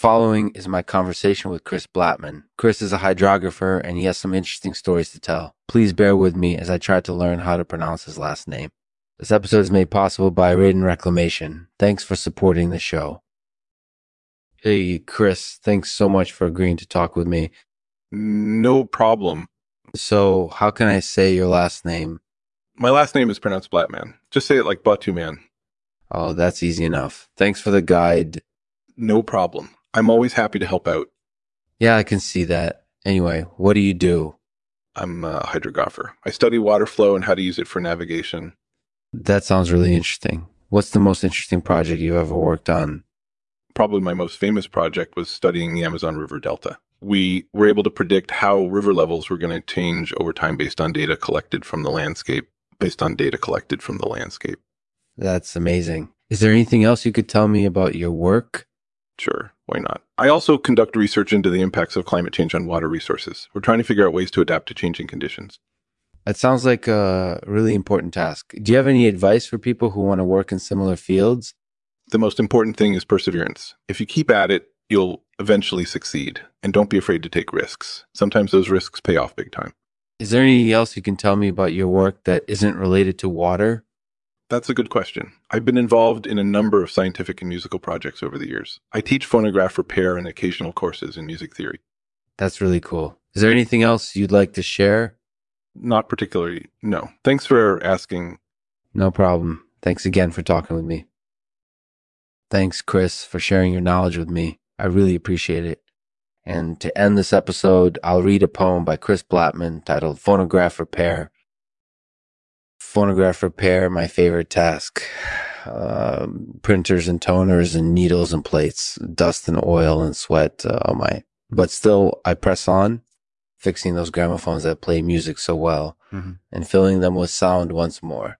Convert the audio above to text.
following is my conversation with Chris Blattman. Chris is a hydrographer and he has some interesting stories to tell. Please bear with me as I try to learn how to pronounce his last name. This episode is made possible by Raiden Reclamation. Thanks for supporting the show. Hey, Chris, thanks so much for agreeing to talk with me. No problem. So, how can I say your last name? My last name is pronounced Blattman. Just say it like Batu Man. Oh, that's easy enough. Thanks for the guide. No problem. I'm always happy to help out. Yeah, I can see that. Anyway, what do you do? I'm a hydrographer. I study water flow and how to use it for navigation. That sounds really interesting. What's the most interesting project you've ever worked on? Probably my most famous project was studying the Amazon River Delta. We were able to predict how river levels were going to change over time based on data collected from the landscape, based on data collected from the landscape. That's amazing. Is there anything else you could tell me about your work? Sure, why not? I also conduct research into the impacts of climate change on water resources. We're trying to figure out ways to adapt to changing conditions. That sounds like a really important task. Do you have any advice for people who want to work in similar fields? The most important thing is perseverance. If you keep at it, you'll eventually succeed. And don't be afraid to take risks. Sometimes those risks pay off big time. Is there anything else you can tell me about your work that isn't related to water? That's a good question. I've been involved in a number of scientific and musical projects over the years. I teach phonograph repair and occasional courses in music theory. That's really cool. Is there anything else you'd like to share? Not particularly. No. Thanks for asking. No problem. Thanks again for talking with me. Thanks, Chris, for sharing your knowledge with me. I really appreciate it. And to end this episode, I'll read a poem by Chris Blattman titled Phonograph Repair phonograph repair, my favorite task. Um, printers and toners and needles and plates, dust and oil and sweat. Uh, my, but still, I press on, fixing those gramophones that play music so well, mm-hmm. and filling them with sound once more.